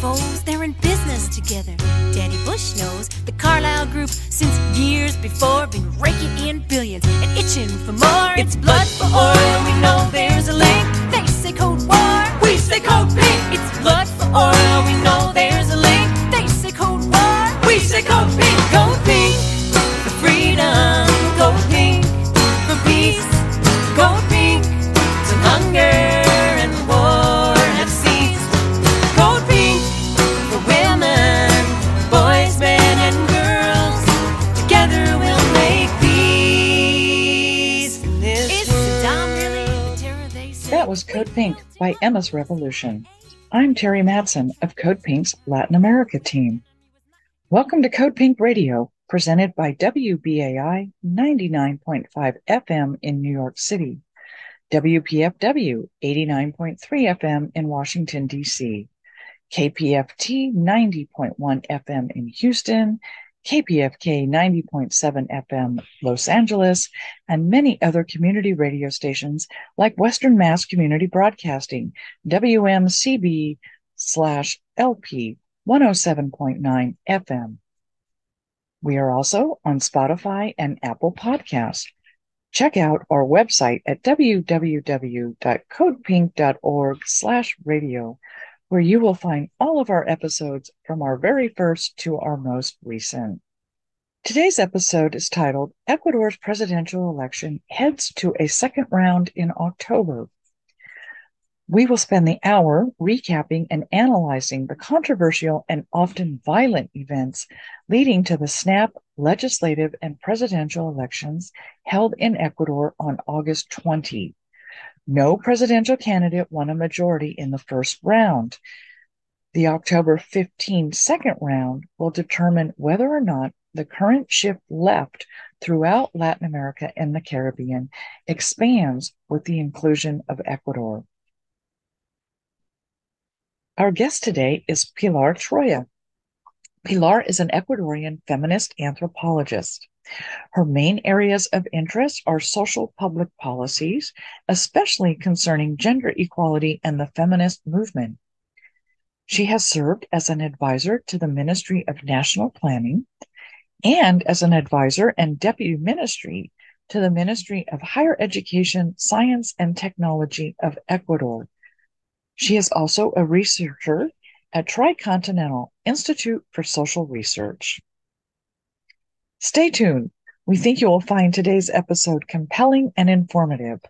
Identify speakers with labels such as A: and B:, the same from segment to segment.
A: foes, they're in business together. Danny Bush knows the Carlyle Group since years before been raking in billions and itching for more. It's blood for oil,
B: Emma's Revolution. I'm Terry Madsen of Code Pink's Latin America team. Welcome to Code Pink Radio, presented by WBAI 99.5 FM in New York City, WPFW 89.3 FM in Washington, D.C., KPFT 90.1 FM in Houston, KPFK 90.7 FM Los Angeles, and many other community radio stations like Western Mass Community Broadcasting, WMCB slash LP 107.9 FM. We are also on Spotify and Apple Podcasts. Check out our website at www.codepink.org slash radio, where you will find all of our episodes from our very first to our most recent. Today's episode is titled Ecuador's Presidential Election Heads to a Second Round in October. We will spend the hour recapping and analyzing the controversial and often violent events leading to the snap legislative and presidential elections held in Ecuador on August 20. No presidential candidate won a majority in the first round. The October 15 second round will determine whether or not the current shift left throughout Latin America and the Caribbean expands with the inclusion of Ecuador. Our guest today is Pilar Troya. Pilar is an Ecuadorian feminist anthropologist. Her main areas of interest are social public policies, especially concerning gender equality and the feminist movement. She has served as an advisor to the Ministry of National Planning and as an advisor and deputy ministry to the Ministry of Higher Education, Science, and Technology of Ecuador. She is also a researcher at Tricontinental Institute for Social Research. Stay tuned. We think you will find today's episode compelling and informative.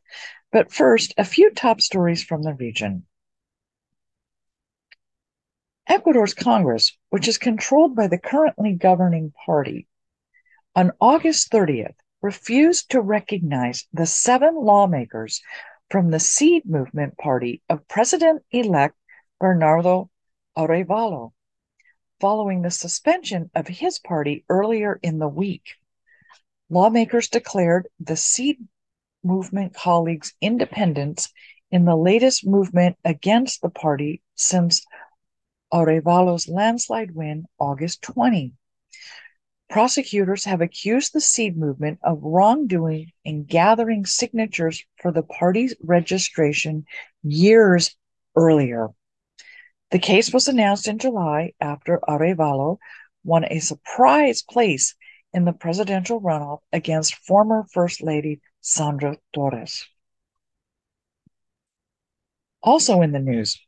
B: But first, a few top stories from the region. Ecuador's Congress, which is controlled by the currently governing party, on August 30th refused to recognize the seven lawmakers from the Seed Movement Party of President elect Bernardo Arevalo, following the suspension of his party earlier in the week. Lawmakers declared the Seed Movement colleagues' independence in the latest movement against the party since Arevalo's landslide win August 20. Prosecutors have accused the Seed movement of wrongdoing in gathering signatures for the party's registration years earlier. The case was announced in July after Arevalo won a surprise place in the presidential runoff against former First Lady Sandra Torres. Also in the news,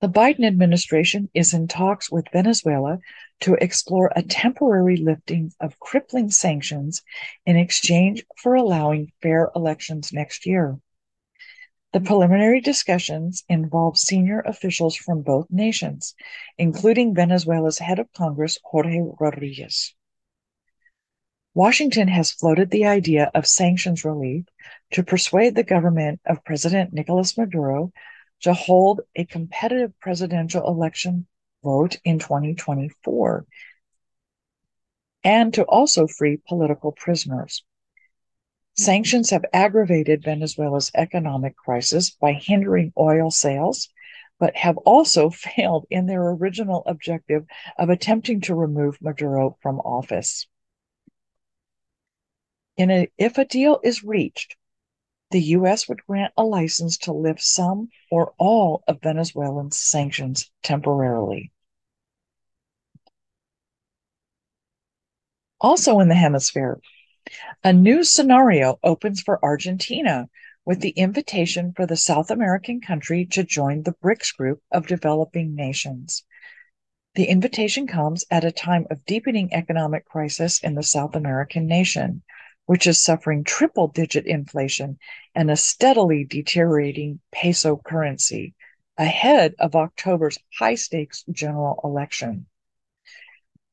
B: the Biden administration is in talks with Venezuela to explore a temporary lifting of crippling sanctions in exchange for allowing fair elections next year. The preliminary discussions involve senior officials from both nations, including Venezuela's head of Congress, Jorge Rodriguez. Washington has floated the idea of sanctions relief to persuade the government of President Nicolas Maduro to hold a competitive presidential election vote in 2024 and to also free political prisoners. Sanctions have aggravated Venezuela's economic crisis by hindering oil sales, but have also failed in their original objective of attempting to remove Maduro from office. A, if a deal is reached, the U.S. would grant a license to lift some or all of Venezuelan sanctions temporarily. Also in the hemisphere, a new scenario opens for Argentina with the invitation for the South American country to join the BRICS group of developing nations. The invitation comes at a time of deepening economic crisis in the South American nation, which is suffering triple digit inflation and a steadily deteriorating peso currency ahead of October's high stakes general election.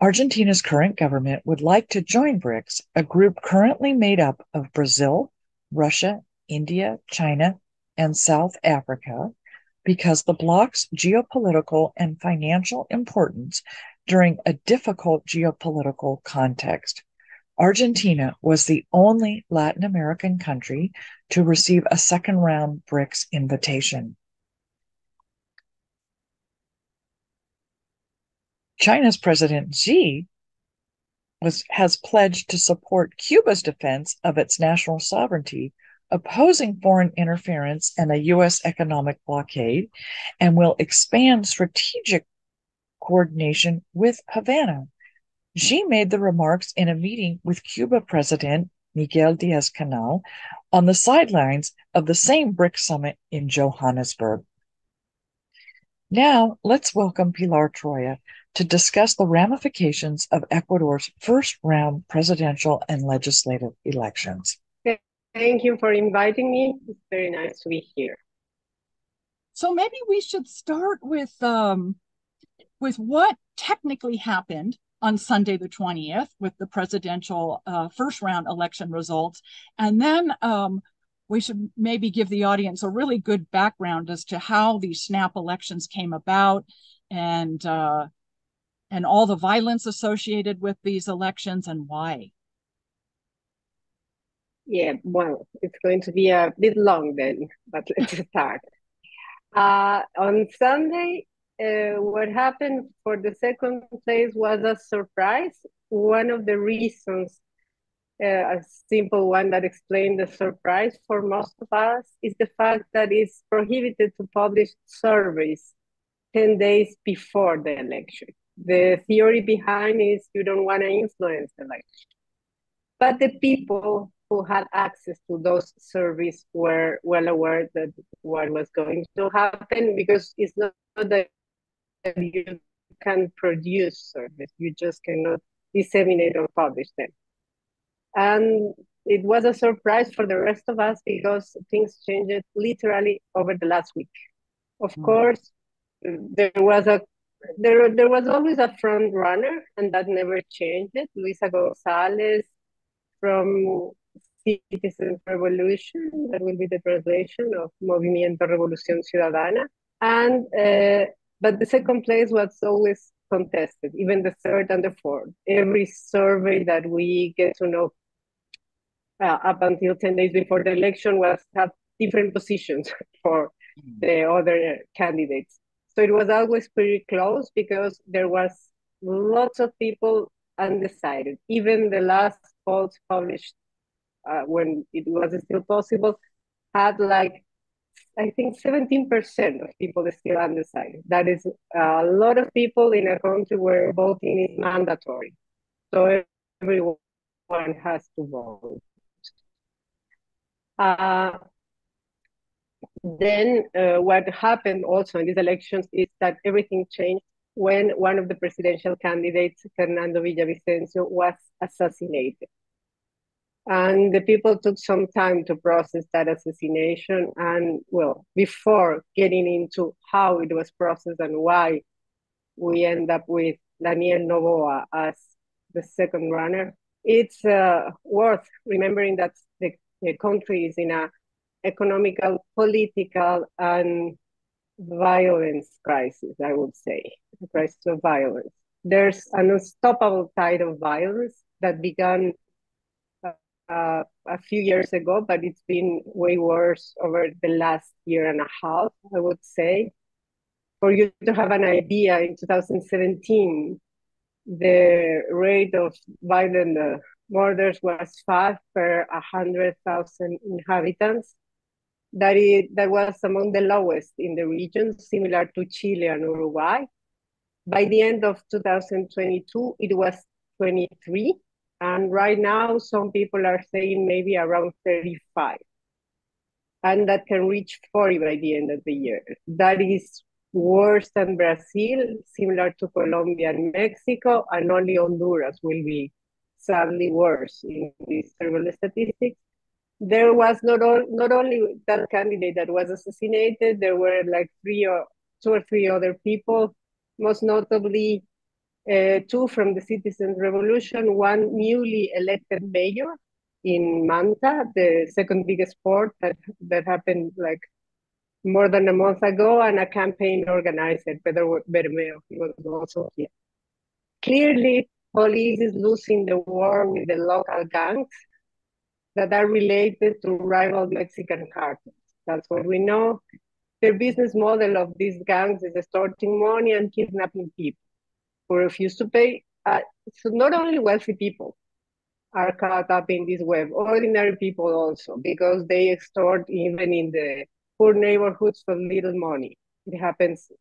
B: Argentina's current government would like to join BRICS, a group currently made up of Brazil, Russia, India, China, and South Africa, because the bloc's geopolitical and financial importance during a difficult geopolitical context. Argentina was the only Latin American country to receive a second round BRICS invitation. China's President Xi was, has pledged to support Cuba's defense of its national sovereignty, opposing foreign interference and a U.S. economic blockade, and will expand strategic coordination with Havana. Xi made the remarks in a meeting with Cuba President Miguel Diaz Canel on the sidelines of the same BRICS summit in Johannesburg. Now, let's welcome Pilar Troya to discuss the ramifications of Ecuador's first round presidential and legislative elections.
C: Thank you for inviting me. It's very nice to be here.
D: So maybe we should start with um, with what technically happened on Sunday the 20th with the presidential uh, first round election results, and then um, we should maybe give the audience a really good background as to how these snap elections came about and uh, and all the violence associated with these elections and why.
C: Yeah, well, it's going to be a bit long then, but let's start. Uh, on Sunday, uh, what happened for the second place was a surprise. One of the reasons, uh, a simple one that explained the surprise for most of us, is the fact that it's prohibited to publish surveys 10 days before the election. The theory behind is you don't want to influence the election. But the people who had access to those surveys were well aware that what was going to happen because it's not that you can produce surveys, you just cannot disseminate or publish them. And it was a surprise for the rest of us because things changed literally over the last week. Of mm. course, there was a there, there was always a front runner, and that never changed. Luisa Gonzalez from Citizen Revolution, that will be the translation of Movimiento Revolución Ciudadana. And uh, but the second place was always contested, even the third and the fourth. Every survey that we get to know uh, up until 10 days before the election was have different positions for mm. the other candidates. So it was always pretty close because there was lots of people undecided. Even the last polls published uh, when it was still possible had like I think 17% of people still undecided. That is a lot of people in a country where voting is mandatory. So everyone has to vote. Uh, then uh, what happened also in these elections is that everything changed when one of the presidential candidates, Fernando Villavicencio, was assassinated. And the people took some time to process that assassination. And well, before getting into how it was processed and why we end up with Daniel Noboa as the second runner, it's uh, worth remembering that the, the country is in a economical, political, and violence crisis, I would say, a crisis of violence. There's an unstoppable tide of violence that began uh, a few years ago, but it's been way worse over the last year and a half, I would say. For you to have an idea, in 2017, the rate of violent uh, murders was five per 100,000 inhabitants that it that was among the lowest in the region, similar to Chile and Uruguay. By the end of 2022, it was 23, and right now some people are saying maybe around 35, and that can reach 40 by the end of the year. That is worse than Brazil, similar to Colombia and Mexico, and only Honduras will be sadly worse in these terrible statistics there was not all, not only that candidate that was assassinated, there were like three or two or three other people, most notably uh, two from the Citizens Revolution, one newly elected mayor in Manta, the second biggest port that, that happened like more than a month ago, and a campaign organizer, Pedro Bermeo, he was also here. Clearly, police is losing the war with the local gangs that are related to rival Mexican cartels. That's what we know. Their business model of these gangs is extorting money and kidnapping people who refuse to pay. Uh, so not only wealthy people are caught up in this web, ordinary people also, because they extort even in the poor neighborhoods for little money. It happens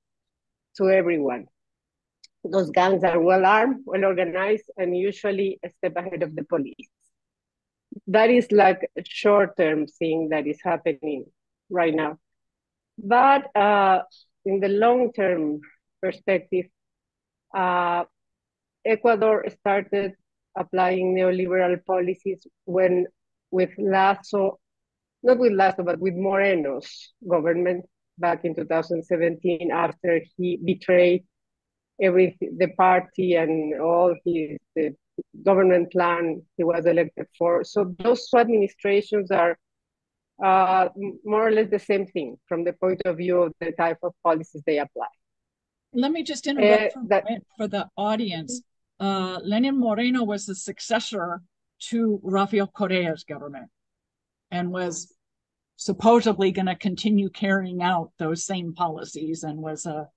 C: to everyone. Those gangs are well armed, well organized, and usually a step ahead of the police that is like a short-term thing that is happening right now. But uh, in the long-term perspective, uh, Ecuador started applying neoliberal policies when with Lasso, not with Lasso, but with Moreno's government back in 2017 after he betrayed every the party and all his the government plan he was elected for. So those two administrations are uh, more or less the same thing from the point of view of the type of policies they apply.
D: Let me just interrupt uh, for, that, for the audience. Uh, Lenin Moreno was the successor to Rafael Correa's government and was supposedly going to continue carrying out those same policies and was a,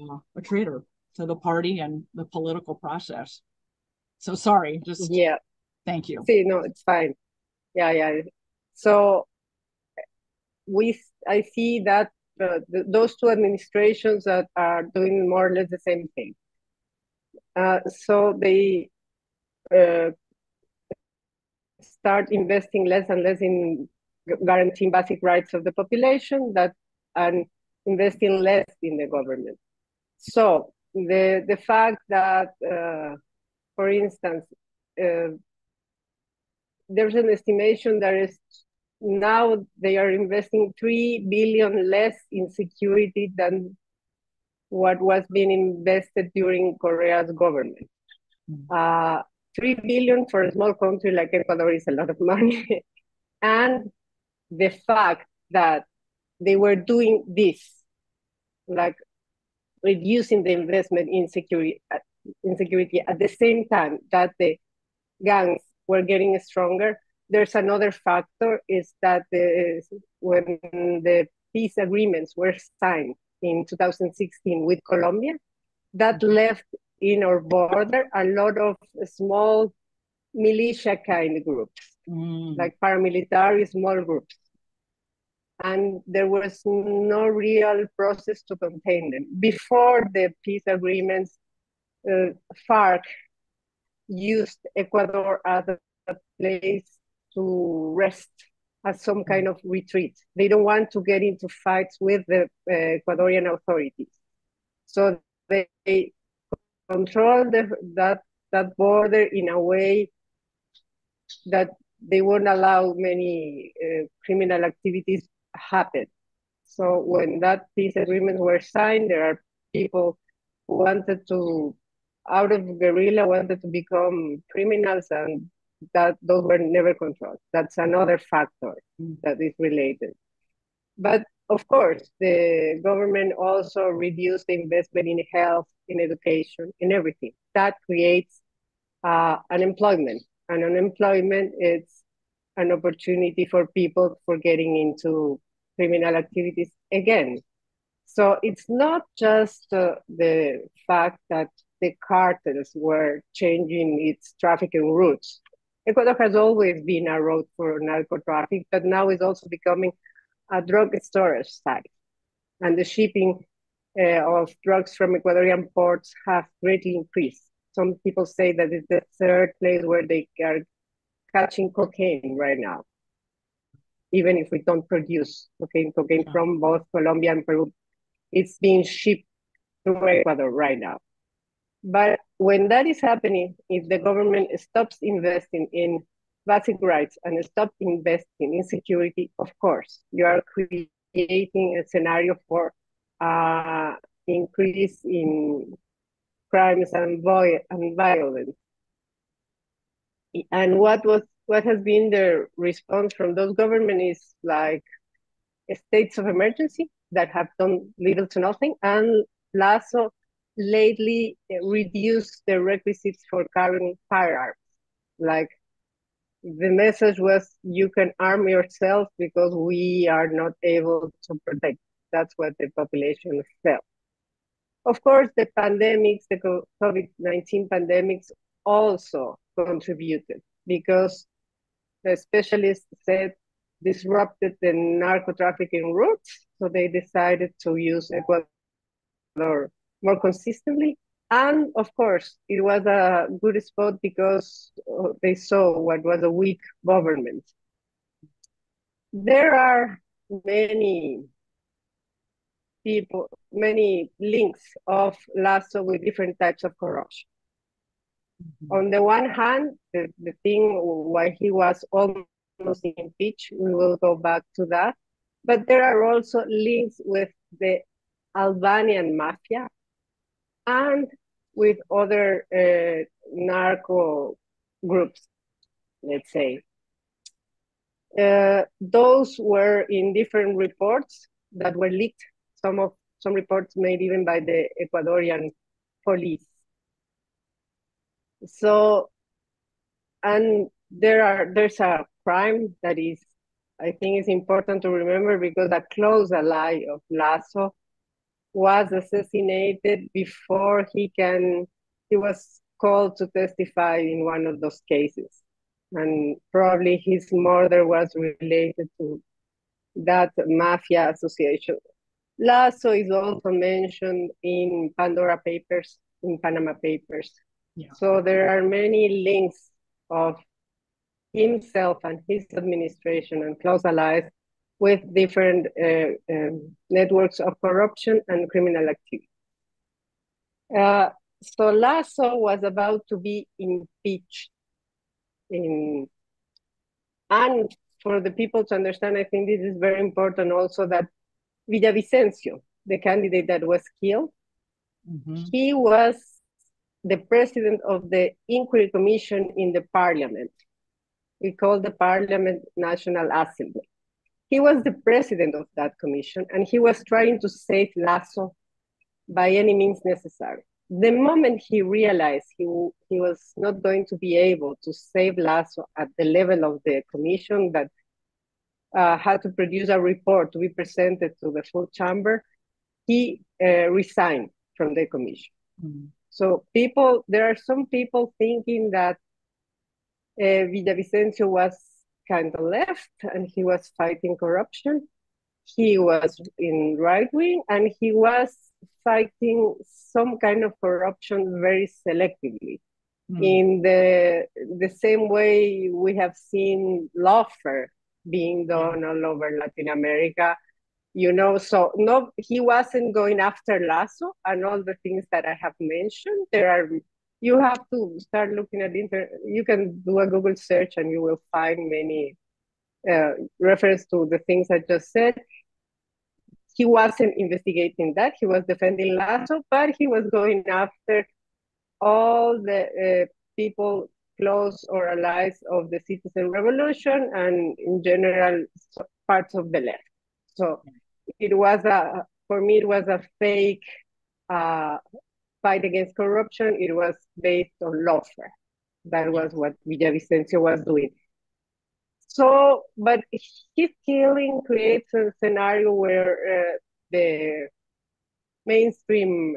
D: uh, a traitor to the party and the political process. So sorry, just
C: yeah.
D: Thank you.
C: See, no, it's fine. Yeah, yeah. So we, I see that uh, the, those two administrations that are doing more or less the same thing. Uh, so they uh, start investing less and less in guaranteeing basic rights of the population that and investing less in the government. So the the fact that uh, for instance, uh, there's an estimation that is now they are investing 3 billion less in security than what was being invested during Correa's government. Mm. Uh, 3 billion for a small country like Ecuador is a lot of money. and the fact that they were doing this, like reducing the investment in security, insecurity at the same time that the gangs were getting stronger there's another factor is that the, when the peace agreements were signed in 2016 with Colombia, that left in our border a lot of small militia kind of groups, mm. like paramilitary small groups. And there was no real process to contain them. Before the peace agreements, uh, FARC used Ecuador as a place to rest, as some kind of retreat. They don't want to get into fights with the uh, Ecuadorian authorities. So they control the, that, that border in a way that they won't allow many uh, criminal activities happen. So when that peace agreements were signed, there are people who wanted to out of guerrilla wanted to become criminals and that those were never controlled. That's another factor that is related. But of course, the government also reduced the investment in health, in education, in everything. That creates uh, unemployment. And unemployment is an opportunity for people for getting into criminal activities again. So it's not just uh, the fact that the cartels were changing its trafficking routes. Ecuador has always been a road for narco traffic, but now is also becoming a drug storage site, and the shipping uh, of drugs from Ecuadorian ports have greatly increased. Some people say that it's the third place where they are catching cocaine right now, even if we don't produce cocaine, cocaine from both Colombia and Peru. It's being shipped to Ecuador right now. But when that is happening, if the government stops investing in basic rights and stops investing in security, of course, you are creating a scenario for uh, increase in crimes and, and violence. And what was what has been the response from those governments is like states of emergency that have done little to nothing, and Lasso lately uh, reduced the requisites for carrying firearms. Like the message was, you can arm yourself because we are not able to protect. That's what the population felt. Of course, the pandemics, the COVID-19 pandemics also contributed because the specialists said disrupted the narco trafficking routes. So they decided to use Ecuador more consistently. And of course, it was a good spot because uh, they saw what was a weak government. There are many people, many links of Lasso with different types of corruption. Mm-hmm. On the one hand, the, the thing why he was almost impeached, we will go back to that. But there are also links with the Albanian mafia and with other uh, narco groups, let's say. Uh, those were in different reports that were leaked. Some of some reports made even by the Ecuadorian police. So, and there are there's a crime that is, I think, is important to remember because a close ally of Lasso was assassinated before he can he was called to testify in one of those cases. And probably his murder was related to that mafia association. Lasso is also mentioned in pandora papers in panama papers. Yeah. so there are many links of himself and his administration and close allies with different uh, um, networks of corruption and criminal activity. Uh, so Lasso was about to be impeached. In, and for the people to understand, I think this is very important also that Villavicencio, the candidate that was killed, mm-hmm. he was the president of the inquiry commission in the parliament. We call the parliament National Assembly. He was the president of that commission and he was trying to save Lasso by any means necessary. The moment he realized he, he was not going to be able to save Lasso at the level of the commission that uh, had to produce a report to be presented to the full chamber, he uh, resigned from the commission. Mm-hmm. So people, there are some people thinking that uh, Villavicencio was kind of left and he was fighting corruption. He was in right wing and he was fighting some kind of corruption very selectively. Mm. In the the same way we have seen lawfare being done all over Latin America, you know. So no, he wasn't going after Lasso and all the things that I have mentioned. There are you have to start looking at the internet. You can do a Google search and you will find many uh, reference to the things I just said. He wasn't investigating that. He was defending Lasso, but he was going after all the uh, people close or allies of the citizen revolution and in general parts of the left. So it was a, for me, it was a fake uh, fight against corruption, it was based on lawfare. That was what Villavicencio was doing. So, but his killing creates a scenario where uh, the mainstream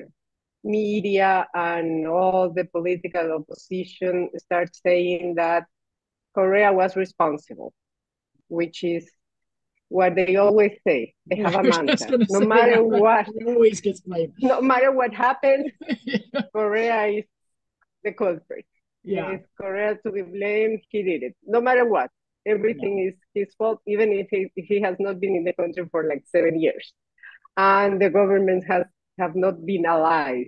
C: media and all the political opposition start saying that Correa was responsible, which is what they always say. They have a mantra. No say, matter yeah, what,
D: always gets blamed.
C: No matter what happens, yeah. Correa is the culprit.
D: Yeah.
C: If Correa to be blamed, he did it. No matter what, everything yeah. is his fault, even if he, if he has not been in the country for like seven years, and the government has have not been allied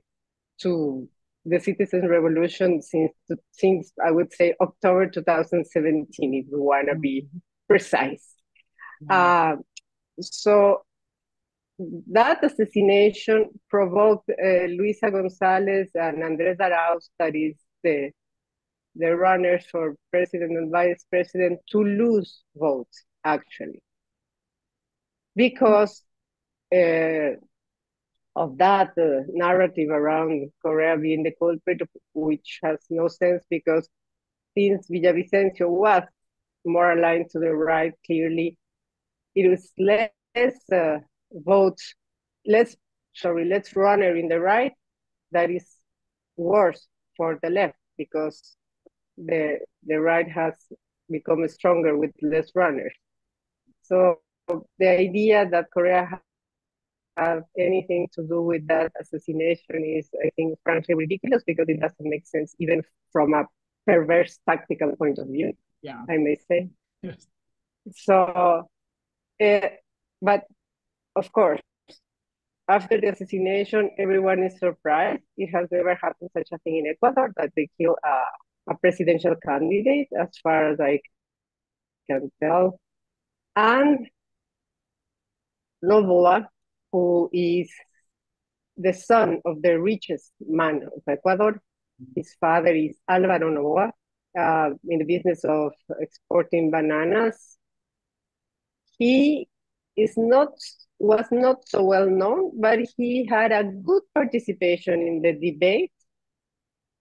C: to the citizen revolution since since I would say October 2017, if we want to be mm-hmm. precise. Mm-hmm. Uh, so that assassination provoked uh, Luisa Gonzalez and Andres Arauz, that is the the runners for president and vice president, to lose votes actually, because uh, of that uh, narrative around Correa being the culprit, which has no sense because since Villavicencio was more aligned to the right, clearly, it was less uh, votes, less, sorry, less runner in the right that is worse for the left because the the right has become stronger with less runners. So the idea that Correa have anything to do with that assassination is, I think, frankly ridiculous because it doesn't make sense even from a perverse tactical point of view.
D: Yeah,
C: I may say. Yes. So, uh, but of course, after the assassination, everyone is surprised. It has never happened such a thing in Ecuador that they kill a, a presidential candidate, as far as I can tell. And Noboa, who is the son of the richest man of Ecuador. His father is Alvaro Noboa, uh, in the business of exporting bananas. He is not was not so well known, but he had a good participation in the debate,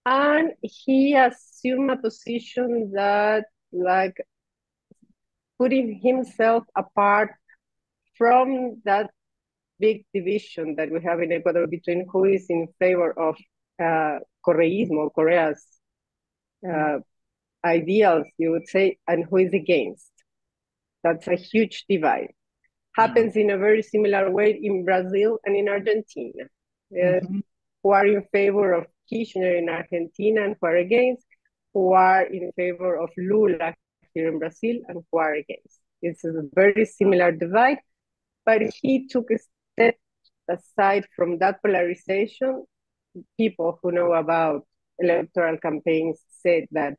C: and he assumed a position that, like, putting himself apart from that big division that we have in Ecuador between who is in favor of uh, Correismo, Correa's uh, ideals, you would say, and who is against. That's a huge divide. Happens mm-hmm. in a very similar way in Brazil and in Argentina. Mm-hmm. Who are in favor of Kirchner in Argentina and who are against, who are in favor of Lula here in Brazil and who are against. It's a very similar divide, but he took a step aside from that polarization, people who know about electoral campaigns said that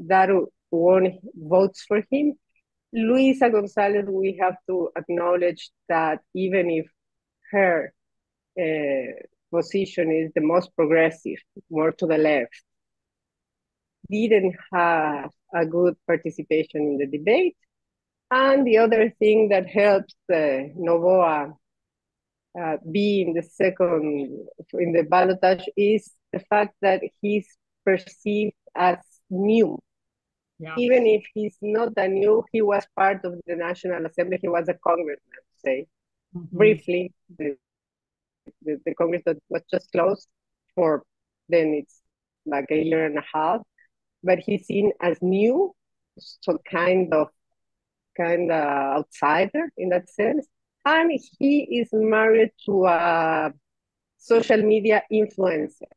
C: that won votes for him. Luisa Gonzalez, we have to acknowledge that even if her uh, position is the most progressive, more to the left, didn't have a good participation in the debate. And the other thing that helps uh, Noboa uh, be in the second in the ballotage is the fact that he's perceived as new. Yeah. Even if he's not a new, he was part of the National Assembly. He was a congressman, say mm-hmm. briefly. The, the, the Congress that was just closed for then it's like a year and a half, but he's seen as new, so kind of kind of outsider in that sense and he is married to a social media influencer.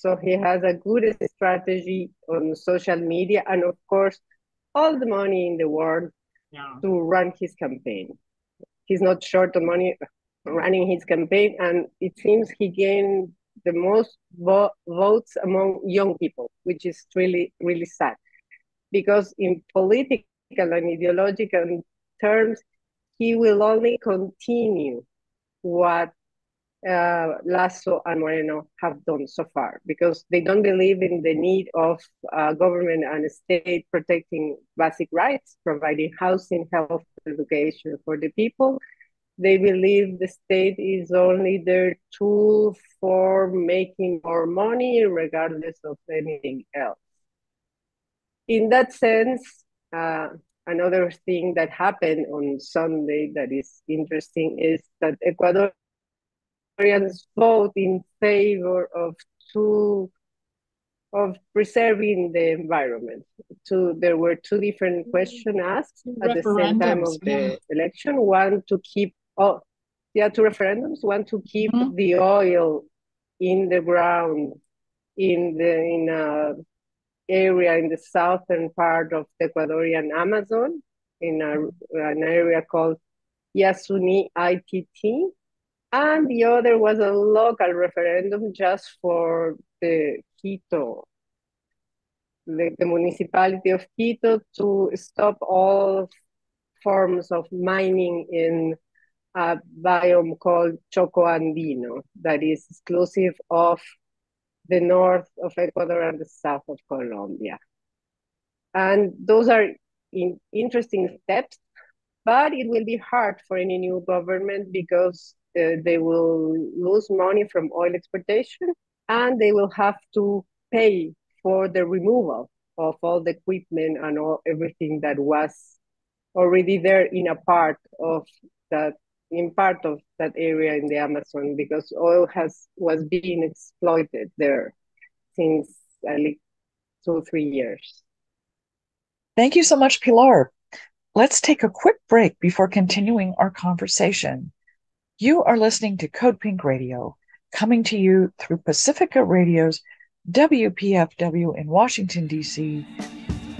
C: So he has a good strategy on social media and, of course, all the money in the world yeah. to run his campaign. He's not short of money running his campaign, and it seems he gained the most vo- votes among young people, which is really, really sad. Because in political and ideological terms, he will only continue what uh, Lasso and Moreno have done so far because they don't believe in the need of uh, government and state protecting basic rights, providing housing, health, education for the people. They believe the state is only their tool for making more money, regardless of anything else. In that sense, uh, another thing that happened on Sunday that is interesting is that Ecuadorians vote in favor of two of preserving the environment. Two, there were two different questions asked at the same time of the yeah. election. One to keep, oh, yeah, two referendums. One to keep mm-hmm. the oil in the ground in the in a area in the southern part of the Ecuadorian Amazon, in a, an area called Yasuni ITT, and the other was a local referendum just for the Quito, the, the municipality of Quito, to stop all forms of mining in a biome called Choco Andino that is exclusive of the north of Ecuador and the south of Colombia. And those are in interesting steps, but it will be hard for any new government because Uh, they will lose money from oil exploitation and they will have to pay for the removal of all the equipment and all everything that was already there in a part of that in part of that area in the Amazon because oil has was being exploited there since at least two or three years.
E: Thank you so much, Pilar. Let's take a quick break before continuing our conversation. You are listening to Code Pink Radio, coming to you through Pacifica Radio's WPFW in Washington, D.C.,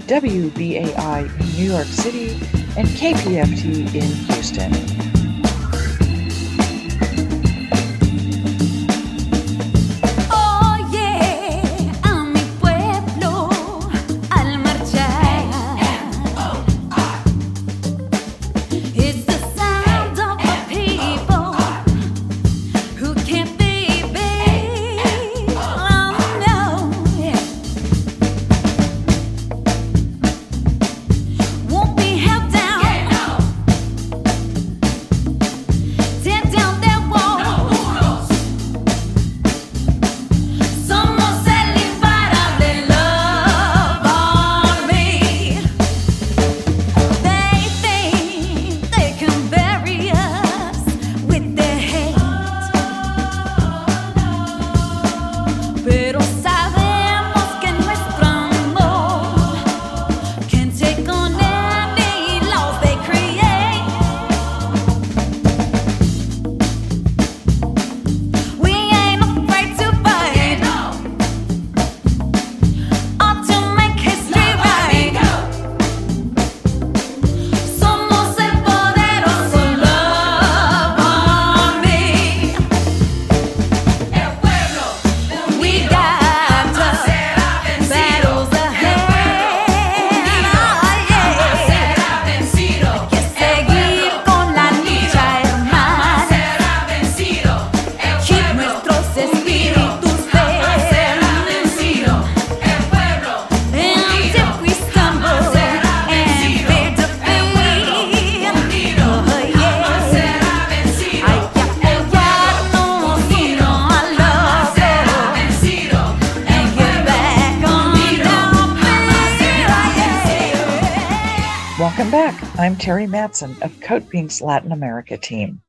E: WBAI in New York City, and KPFT in Houston. Of Code Pink's Latin America team.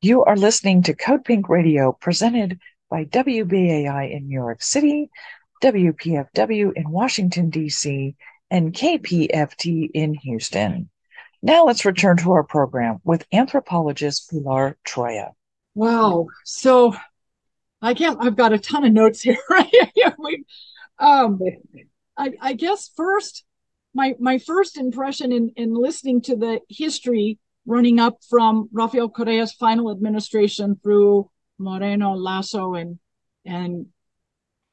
E: You are listening to Code Pink Radio presented by WBAI in New York City, WPFW in Washington, D.C., and KPFT in Houston. Now let's return to our program with anthropologist Pilar Troya.
D: Wow. So I can't, I've got a ton of notes here. um, I, I guess first, my my first impression in in listening to the history running up from Rafael Correa's final administration through Moreno, Lasso, and and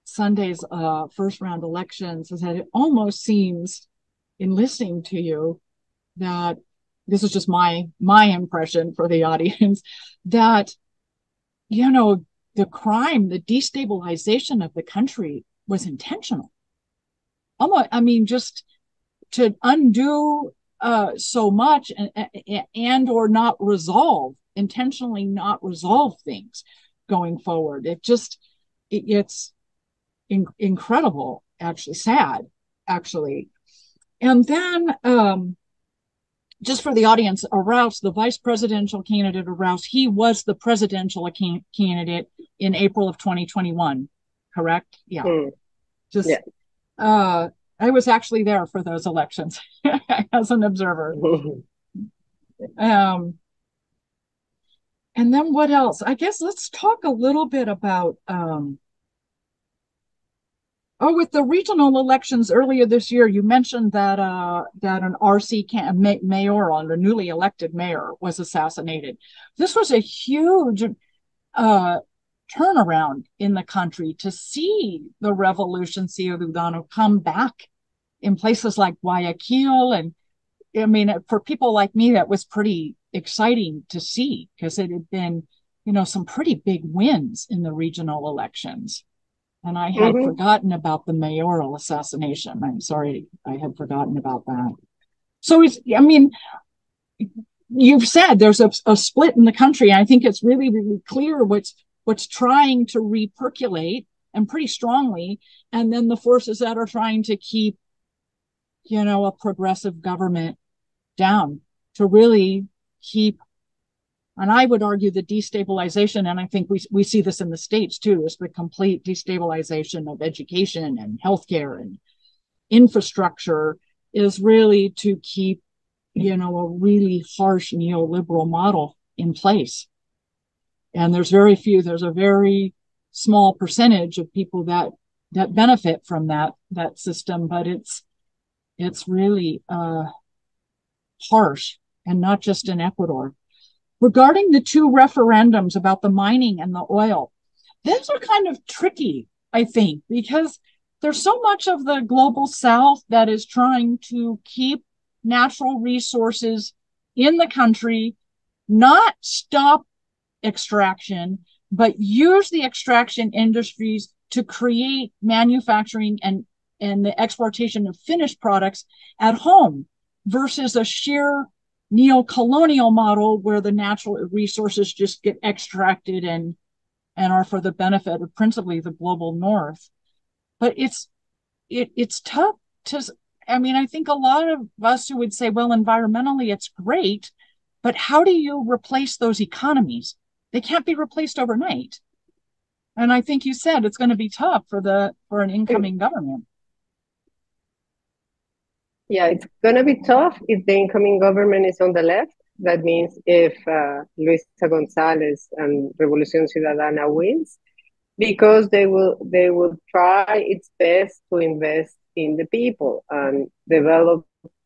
D: Sunday's uh, first round elections is that it almost seems, in listening to you, that this is just my my impression for the audience that you know the crime, the destabilization of the country was intentional. Almost, I mean, just to undo uh, so much and, and or not resolve intentionally not resolve things going forward it just it, it's in, incredible actually sad actually and then um just for the audience Arauz the vice presidential candidate Arauz he was the presidential can- candidate in april of 2021 correct yeah mm. Just, yeah. uh, I was actually there for those elections as an observer. um, and then what else? I guess let's talk a little bit about um, Oh, with the regional elections earlier this year, you mentioned that uh, that an RC can- mayor on the newly elected mayor was assassinated. This was a huge uh, turnaround in the country to see the revolution ciudadano come back in places like Guayaquil, and I mean, for people like me, that was pretty exciting to see because it had been, you know, some pretty big wins in the regional elections. And I had mm-hmm. forgotten about the mayoral assassination. I'm sorry, I had forgotten about that. So it's, I mean, you've said there's a, a split in the country. I think it's really, really clear what's what's trying to repercolate and pretty strongly, and then the forces that are trying to keep, you know, a progressive government down to really keep and I would argue the destabilization, and I think we, we see this in the States too, is the complete destabilization of education and healthcare and infrastructure is really to keep, you know, a really harsh neoliberal model in place. And there's very few, there's a very small percentage of people that that benefit from that that system, but it's it's really uh harsh and not just in Ecuador. Regarding the two referendums about the mining and the oil, those are kind of tricky, I think, because there's so much of the global south that is trying to keep natural resources in the country, not stop extraction, but use the extraction industries to create manufacturing and, and the exportation of finished products at home versus a sheer neo-colonial model where the natural resources just get extracted and and are for the benefit of principally the global north. But it's it it's tough to i mean i think a lot of us who would say well environmentally it's great but how do you replace those economies? They can't be replaced overnight. And i think you said it's going to be tough for the for an incoming government
C: yeah, it's going to be tough if the incoming government is on the left. That means if uh, Luisa Gonzalez and Revolución Ciudadana wins, because they will they will try its best to invest in the people and develop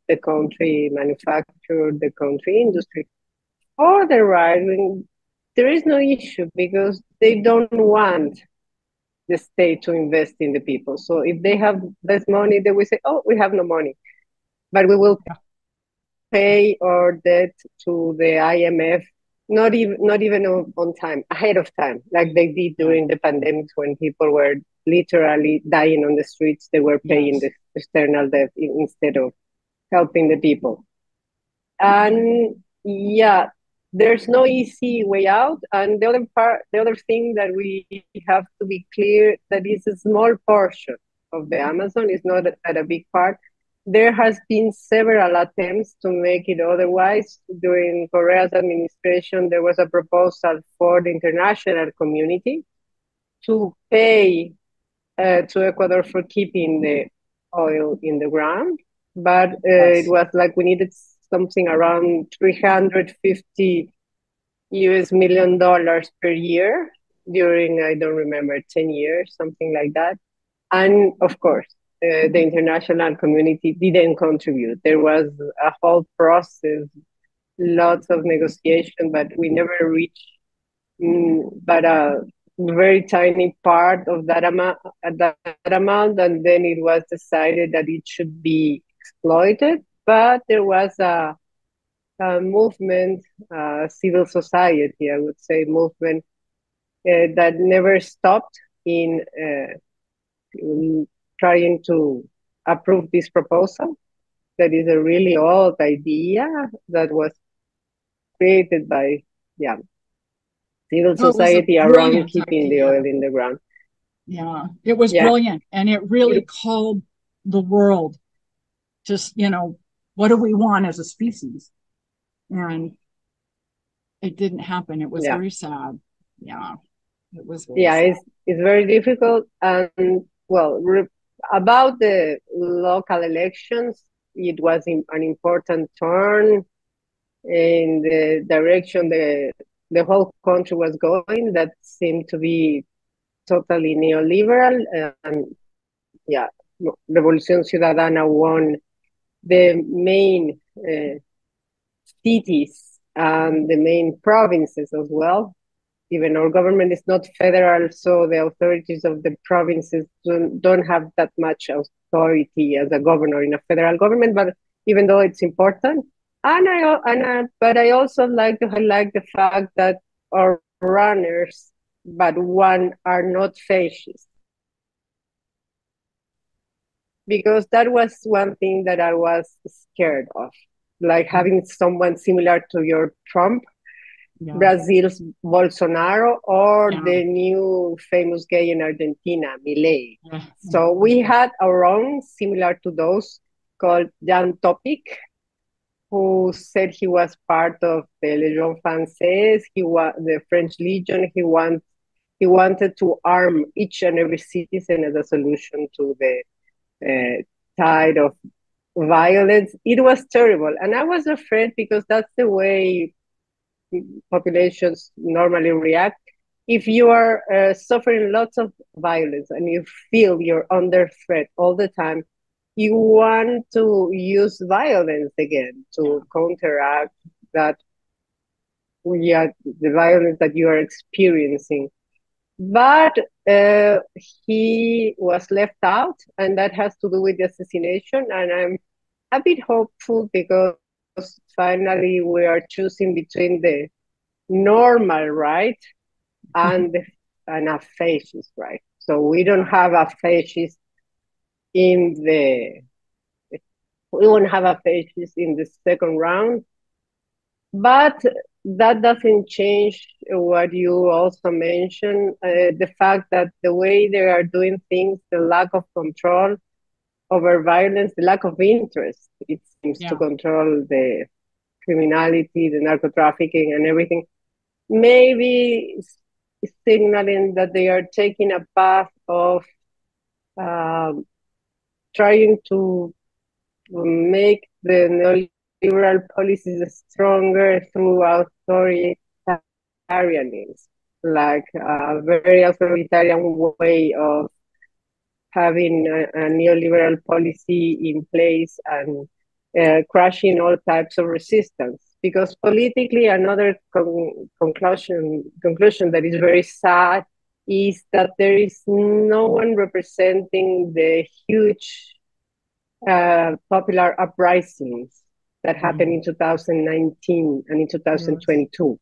C: the country, manufacture the country industry. For the right wing, there is no issue because they don't want the state to invest in the people. So if they have less money, they will say, "Oh, we have no money." But we will pay our debt to the IMF not even not even on, time ahead of time like they did during mm. the pandemic when people were literally dying on the streets. They were paying yes. the external debt instead of helping the people. And yeah there's no easy way out. And the other part the other thing that we have to be clear that is a small portion of the mm. amazon is not at a big part there has been several attempts to make it otherwise. During Correa's administration, there was a proposal for the international community to pay uh, to Ecuador for keeping the oil in the ground, but uh, yes. it was like we needed something around 350 US million dollars per year during I don't remember 10 years, something like that. And of course, the international community didn't contribute. There was a whole process, lots of negotiation, but we never reached mm, but a very tiny part of that amount, that amount, and then it was decided that it should be exploited. But there was a, a movement, uh, civil society, I would say, movement uh, that never stopped in, in trying to approve this proposal that is a really old idea that was created by yeah civil society around keeping idea. the oil in the ground
D: yeah it was yeah. brilliant and it really it, called the world just you know what do we want as a species and it didn't happen it was yeah. very sad yeah it was
C: yeah sad. it's it's very difficult and well re- about the local elections, it was an important turn in the direction the the whole country was going. That seemed to be totally neoliberal, and yeah, Revolución Ciudadana won the main uh, cities and the main provinces as well. Even our government is not federal, so the authorities of the provinces don't, don't have that much authority as a governor in a federal government. But even though it's important, and I, and I, but I also like to highlight the fact that our runners, but one are not fascist because that was one thing that I was scared of, like having someone similar to your Trump, yeah. Brazil's Bolsonaro, or yeah. the new famous gay in Argentina, Milei. Yeah. So we had our own similar to those called Jan Topic, who said he was part of the Légion Française, he was the French Legion. He want he wanted to arm each and every citizen as a solution to the uh, tide of violence. It was terrible. And I was afraid because that's the way populations normally react. If you are uh, suffering lots of violence and you feel you're under threat all the time, you want to use violence again to counteract that yeah, the violence that you are experiencing. But uh, he was left out, and that has to do with the assassination. And I'm a bit hopeful because finally we are choosing between the normal right and mm-hmm. and a fascist right. So we don't have a fascist in the we won't have a fascist in the second round, but that doesn't change what you also mentioned uh, the fact that the way they are doing things, the lack of control over violence, the lack of interest, it seems yeah. to control the criminality, the narco trafficking, and everything, maybe signaling that they are taking a path of um, trying to make the neoliberal policies stronger through authoritarianism, like a very authoritarian way of having a, a neoliberal policy in place and uh, crushing all types of resistance. Because politically, another con- conclusion conclusion that is very sad is that there is no one representing the huge uh, popular uprisings that happened in 2019 and in 2022.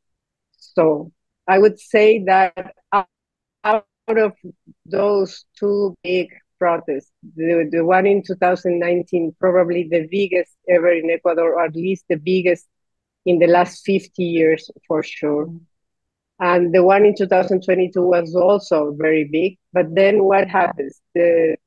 C: So I would say that out of those two big protests, the, the one in 2019, probably the biggest ever in Ecuador, or at least the biggest in the last 50 years for sure. And the one in 2022 was also very big. But then what happens? The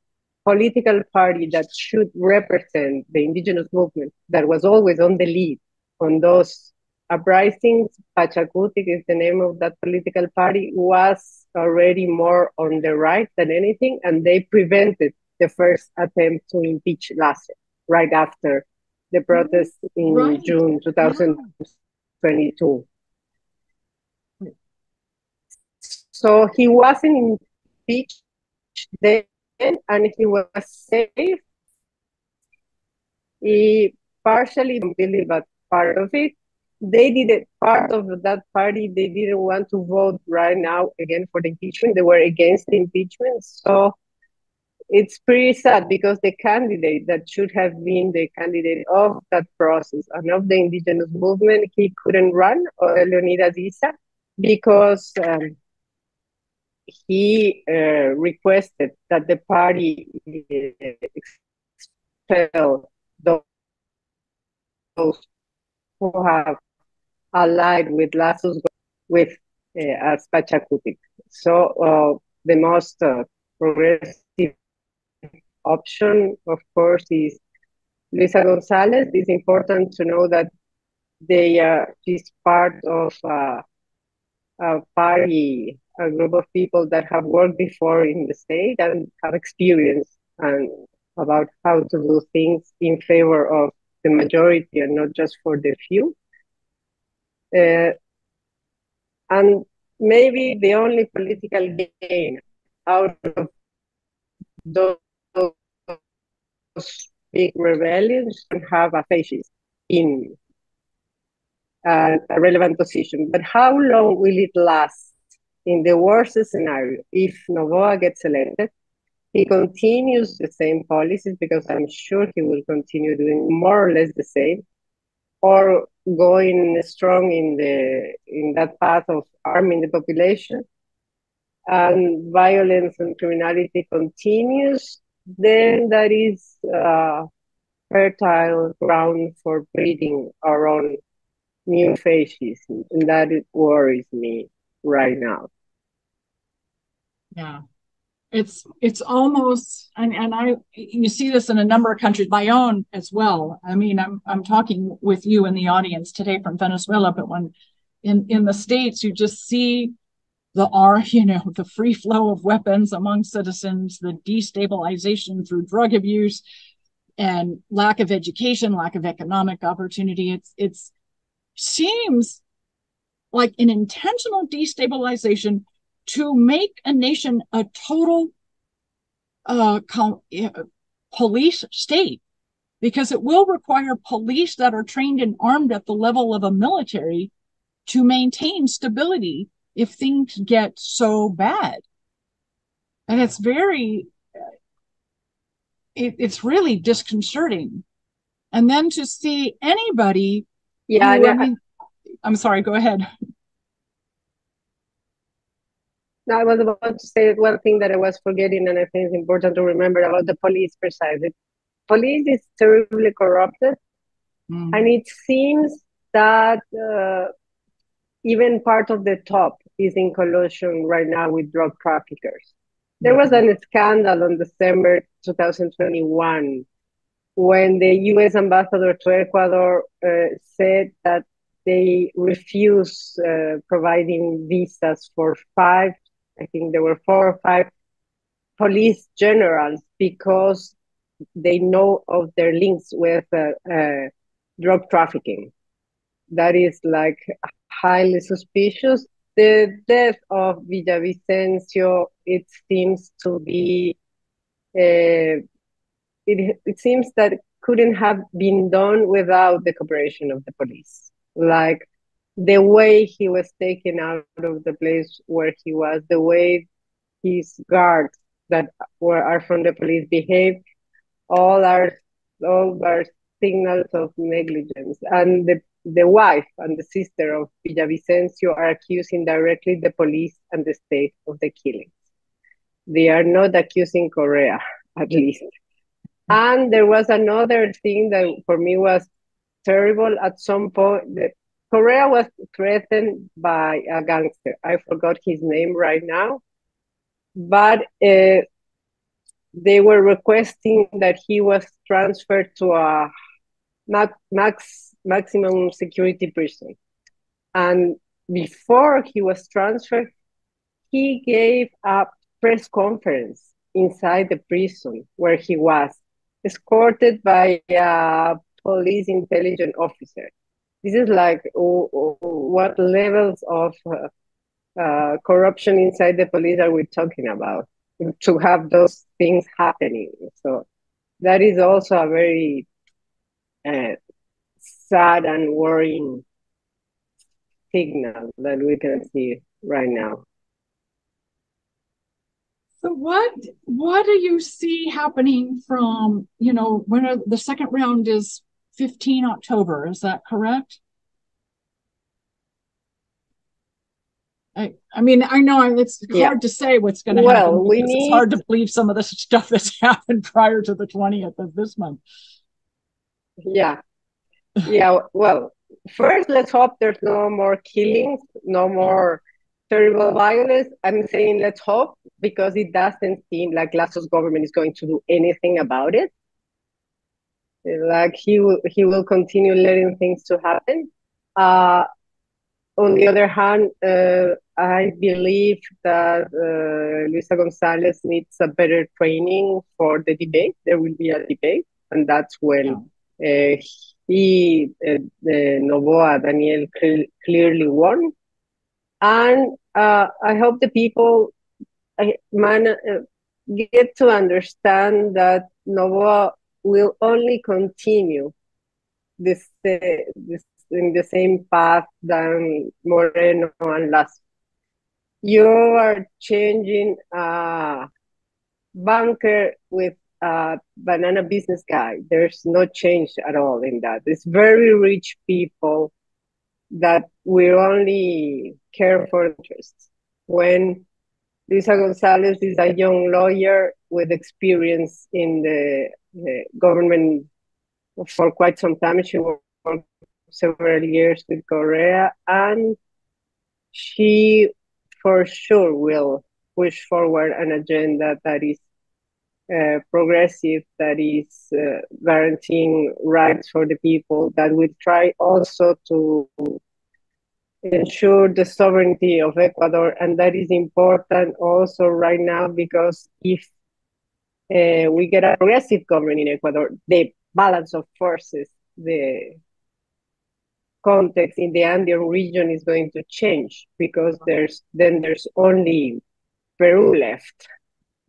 C: political party that should represent the indigenous movement that was always on the lead on those uprisings, Pachakutik is the name of that political party, was already more on the right than anything, and they prevented the first attempt to impeach Lasso right after the mm-hmm. protests in right. June 2022. Yeah. So he wasn't impeached then and he was safe. He partially but part of it. They did it, part of that party, they didn't want to vote right now again for the impeachment. They were against the impeachment. So it's pretty sad because the candidate that should have been the candidate of that process and of the indigenous movement, he couldn't run, or Leonidas Iza, because um, he uh, requested that the party expel those who have allied with Lasso's with uh, as. So uh, the most uh, progressive option, of course, is Luisa Gonzalez. It's important to know that they are she's part of uh, a party a group of people that have worked before in the state and have experience and about how to do things in favor of the majority and not just for the few. Uh, and maybe the only political gain out of those big rebellions have a fascist in uh, a relevant position. But how long will it last in the worst scenario if Noboa gets elected? He continues the same policies because I'm sure he will continue doing more or less the same, or going strong in the in that path of arming the population, and violence and criminality continues. Then that is fertile ground for breeding our own new fascism, and that worries me right now.
D: Yeah, it's it's almost and and I you see this in a number of countries, my own as well. I mean, I'm I'm talking with you in the audience today from Venezuela, but when in in the states you just see the are you know the free flow of weapons among citizens, the destabilization through drug abuse and lack of education, lack of economic opportunity. It's it's seems like an intentional destabilization to make a nation a total uh, police state because it will require police that are trained and armed at the level of a military to maintain stability if things get so bad. And it's very, it, it's really disconcerting. And then to see anybody
C: yeah,
D: who, I mean, I'm sorry, go ahead.
C: No, I was about to say one thing that I was forgetting, and I think it's important to remember about the police precisely. Police is terribly corrupted, mm. and it seems that uh, even part of the top is in collusion right now with drug traffickers. There was a scandal on December 2021 when the U.S. ambassador to Ecuador uh, said that they refuse uh, providing visas for five, I think there were four or five police generals because they know of their links with uh, uh drug trafficking. That is like highly suspicious. The death of Villavicencio, it seems to be uh, it, it seems that couldn't have been done without the cooperation of the police. Like the way he was taken out of the place where he was, the way his guards that were are from the police behave, all are all are signals of negligence. And the the wife and the sister of Villavicencio are accusing directly the police and the state of the killings. They are not accusing Correa, at least. And there was another thing that for me was terrible. At some point, Correa was threatened by a gangster. I forgot his name right now, but uh, they were requesting that he was transferred to a max maximum security prison. And before he was transferred, he gave a press conference inside the prison where he was escorted by a police intelligence officer. This is like oh, oh, what levels of uh, uh, corruption inside the police are we talking about to have those things happening? So that is also a very uh, sad and worrying signal that we can see right now.
D: So what what do you see happening from you know when are, the second round is 15 October? Is that correct? I, I mean, I know it's yeah. hard to say what's going to well, happen. We need... It's hard to believe some of the stuff that's happened prior to the 20th of this month.
C: Yeah. Yeah. well, first, let's hope there's no more killings, no more terrible violence. I'm saying let's hope because it doesn't seem like Lasso's government is going to do anything about it. Like he will, he will continue letting things to happen. Uh, on the other hand, uh, I believe that uh, Luisa Gonzalez needs a better training for the debate. There will be a debate, and that's when uh, he, uh, Noboa, Daniel, clearly won. And uh, I hope the people uh, man, uh, get to understand that Noboa will only continue this, this in the same path than Moreno and Lasso. You are changing a banker with a banana business guy. There's no change at all in that. It's very rich people that we only care for interests. When Luisa Gonzalez is a young lawyer with experience in the, the government for quite some time. She worked several years with Correa, and she for sure will push forward an agenda that is uh, progressive, that is uh, guaranteeing rights for the people, that will try also to ensure the sovereignty of Ecuador. And that is important also right now because if uh, we get a progressive government in Ecuador, the balance of forces, the context in the Andean region is going to change because there's then there's only Peru left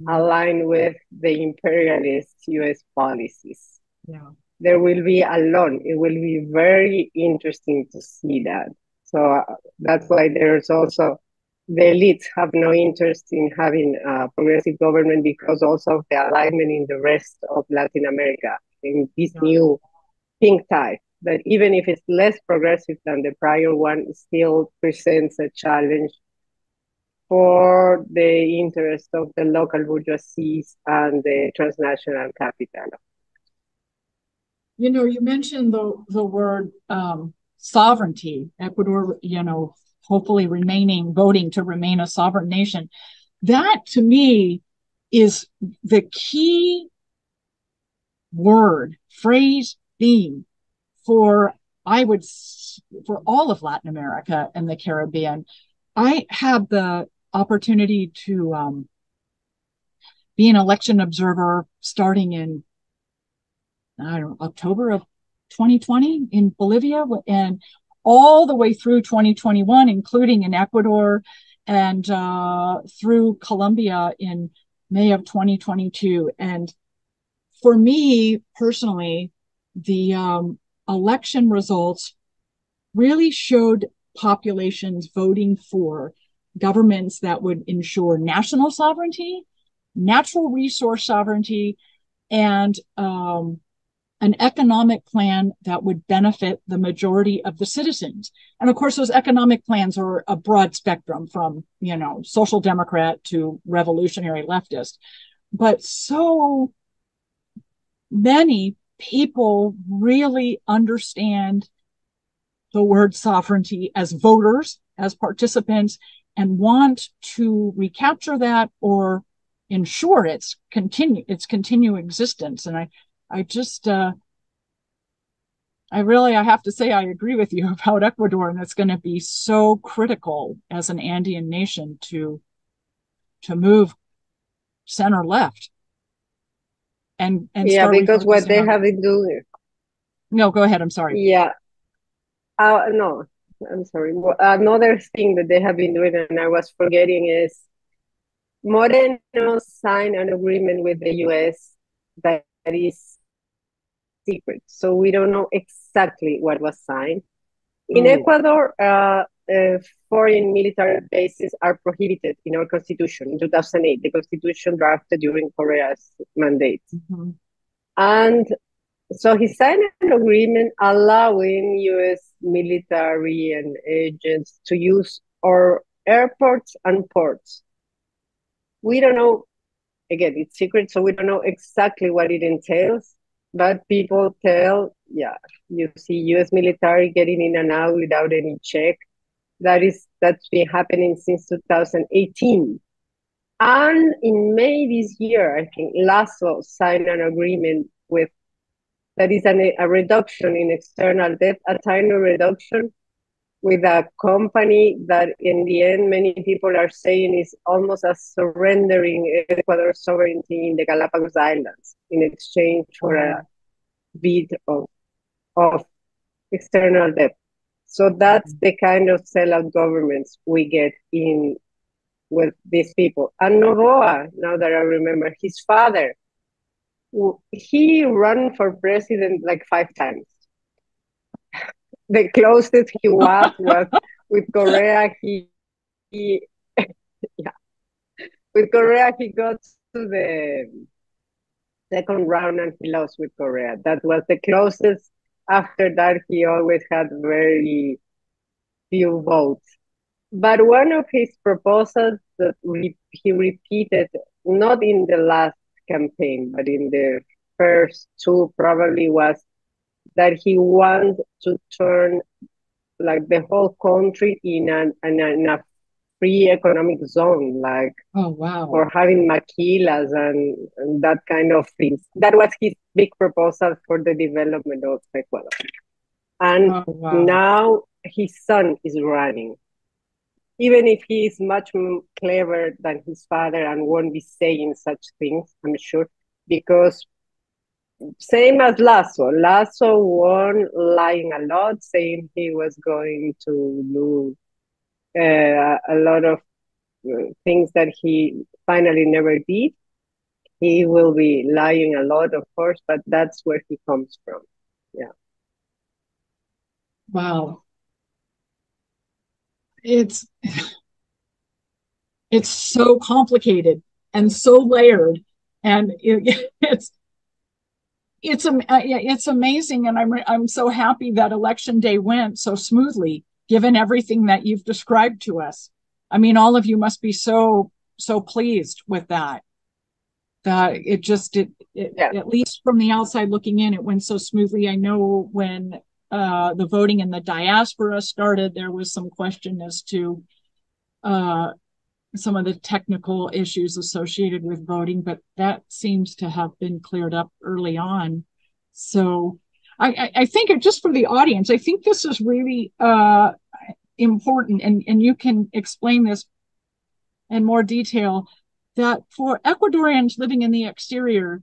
C: aligned with the imperialist US policies.
D: Yeah.
C: There will be a lot. It will be very interesting to see that. So uh, that's why there's also the elites have no interest in having a progressive government because also of the alignment in the rest of Latin America in this new pink tide that even if it's less progressive than the prior one, still presents a challenge for the interest of the local bourgeoisies and the transnational capital.
D: You know, you mentioned the the word um, sovereignty. Ecuador, you know, hopefully remaining voting to remain a sovereign nation. That to me is the key word, phrase, theme for I would for all of Latin America and the Caribbean. I had the opportunity to um, be an election observer starting in I don't know, October of 2020 in Bolivia and all the way through 2021, including in Ecuador and uh, through Colombia in May of 2022. And for me personally, the um, election results really showed populations voting for governments that would ensure national sovereignty, natural resource sovereignty, and um, an economic plan that would benefit the majority of the citizens. And of course, those economic plans are a broad spectrum from, you know, social democrat to revolutionary leftist. But so many people really understand the word sovereignty as voters, as participants, and want to recapture that or ensure its continue its continued existence. And I, I just, uh, I really, I have to say, I agree with you about Ecuador, and it's going to be so critical as an Andean nation to, to move center left. And and
C: yeah because what they on... have been doing.
D: No go ahead i'm sorry.
C: Yeah. Uh, no i'm sorry. Another thing that they have been doing and i was forgetting is moreno signed an agreement with the us that is secret. So we don't know exactly what was signed. In mm. ecuador uh, uh, foreign military bases are prohibited in our constitution in 2008 the constitution drafted during correa's mandate. Mm-hmm. and so he signed an agreement allowing us military and agents to use our airports and ports. We don't know again it's secret so we don't know exactly what it entails but people tell yeah you see us military getting in and out without any check that is that's been happening since 2018. And in May this year, I think Lasso signed an agreement with that is an, a reduction in external debt, a tiny reduction with a company that in the end many people are saying is almost as surrendering Ecuador's sovereignty in the Galapagos Islands in exchange for a bit of, of external debt. So that's mm. the kind of sellout governments we get in with these people. And Noboa, now that I remember, his father, he ran for president like five times. The closest he was was with Correa. He, he yeah, with Correa he got to the second round and he lost with Correa. That was the closest. After that, he always had very few votes. But one of his proposals that re- he repeated, not in the last campaign, but in the first two, probably was that he wants to turn like the whole country in an, in a, in a free economic zone, like
D: oh wow,
C: for having maquilas and, and that kind of things. That was his big proposal for the development of Ecuador. And oh, wow. now his son is running. Even if he is much clever than his father and won't be saying such things, I'm sure, because same as Lasso. Lasso won lying a lot, saying he was going to do uh, a lot of uh, things that he finally never did. He will be lying a lot, of course, but that's where he comes from. Yeah.
D: Wow. It's it's so complicated and so layered, and it, it's it's uh, it's amazing, and I'm I'm so happy that election day went so smoothly given everything that you've described to us. I mean, all of you must be so, so pleased with that. That it just, it, it yeah. at least from the outside looking in, it went so smoothly. I know when uh, the voting in the diaspora started, there was some question as to uh, some of the technical issues associated with voting, but that seems to have been cleared up early on. So I, I think just for the audience, I think this is really uh, important, and, and you can explain this in more detail. That for Ecuadorians living in the exterior,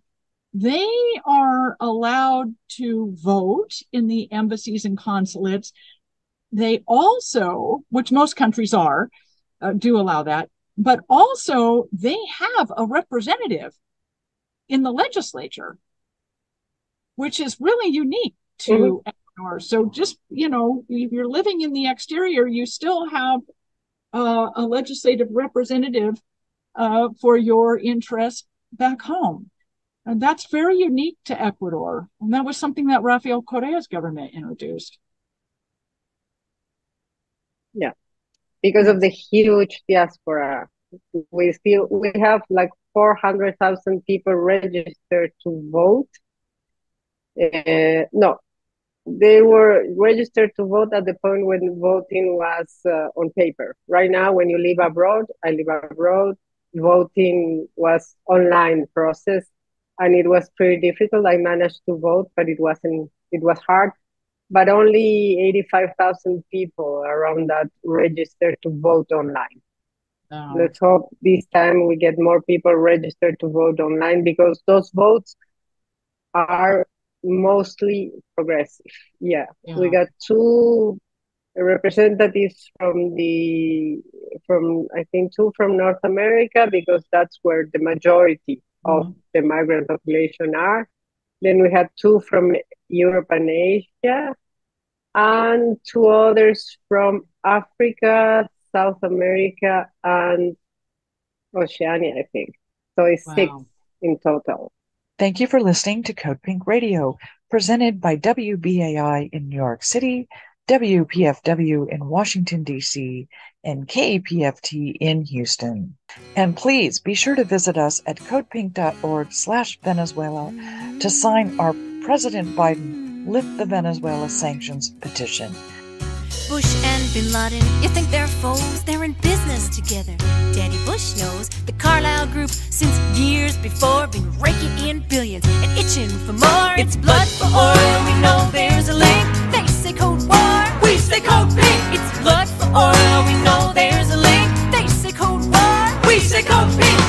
D: they are allowed to vote in the embassies and consulates. They also, which most countries are, uh, do allow that, but also they have a representative in the legislature which is really unique to mm-hmm. Ecuador. So just, you know, if you're living in the exterior, you still have uh, a legislative representative uh, for your interest back home. And that's very unique to Ecuador. And that was something that Rafael Correa's government introduced.
C: Yeah, because of the huge diaspora, we still we have like 400,000 people registered to vote uh, no, they were registered to vote at the point when voting was uh, on paper. Right now, when you live abroad, I live abroad, voting was online process and it was pretty difficult. I managed to vote, but it wasn't, it was hard. But only 85,000 people around that registered to vote online. Oh. Let's hope this time we get more people registered to vote online because those votes are mostly progressive. Yeah. yeah. We got two representatives from the from I think two from North America because that's where the majority mm-hmm. of the migrant population are. Then we had two from Europe and Asia, and two others from Africa, South America, and Oceania, I think. So it's wow. six in total.
B: Thank you for listening to Code Pink Radio, presented by WBAI in New York City, WPFW in Washington, D.C., and KPFT in Houston. And please be sure to visit us at codepink.org slash Venezuela to sign our President Biden Lift the Venezuela Sanctions petition.
A: Bush and Bin Laden, you think they're foes? They're in business together. Daddy Bush knows the Carlyle Group since years before been raking in billions and itching for more. It's blood for oil
E: cold War. We say Code Pink. It's blood for oil. We know there's a link. They say cold War. We say Code Pink.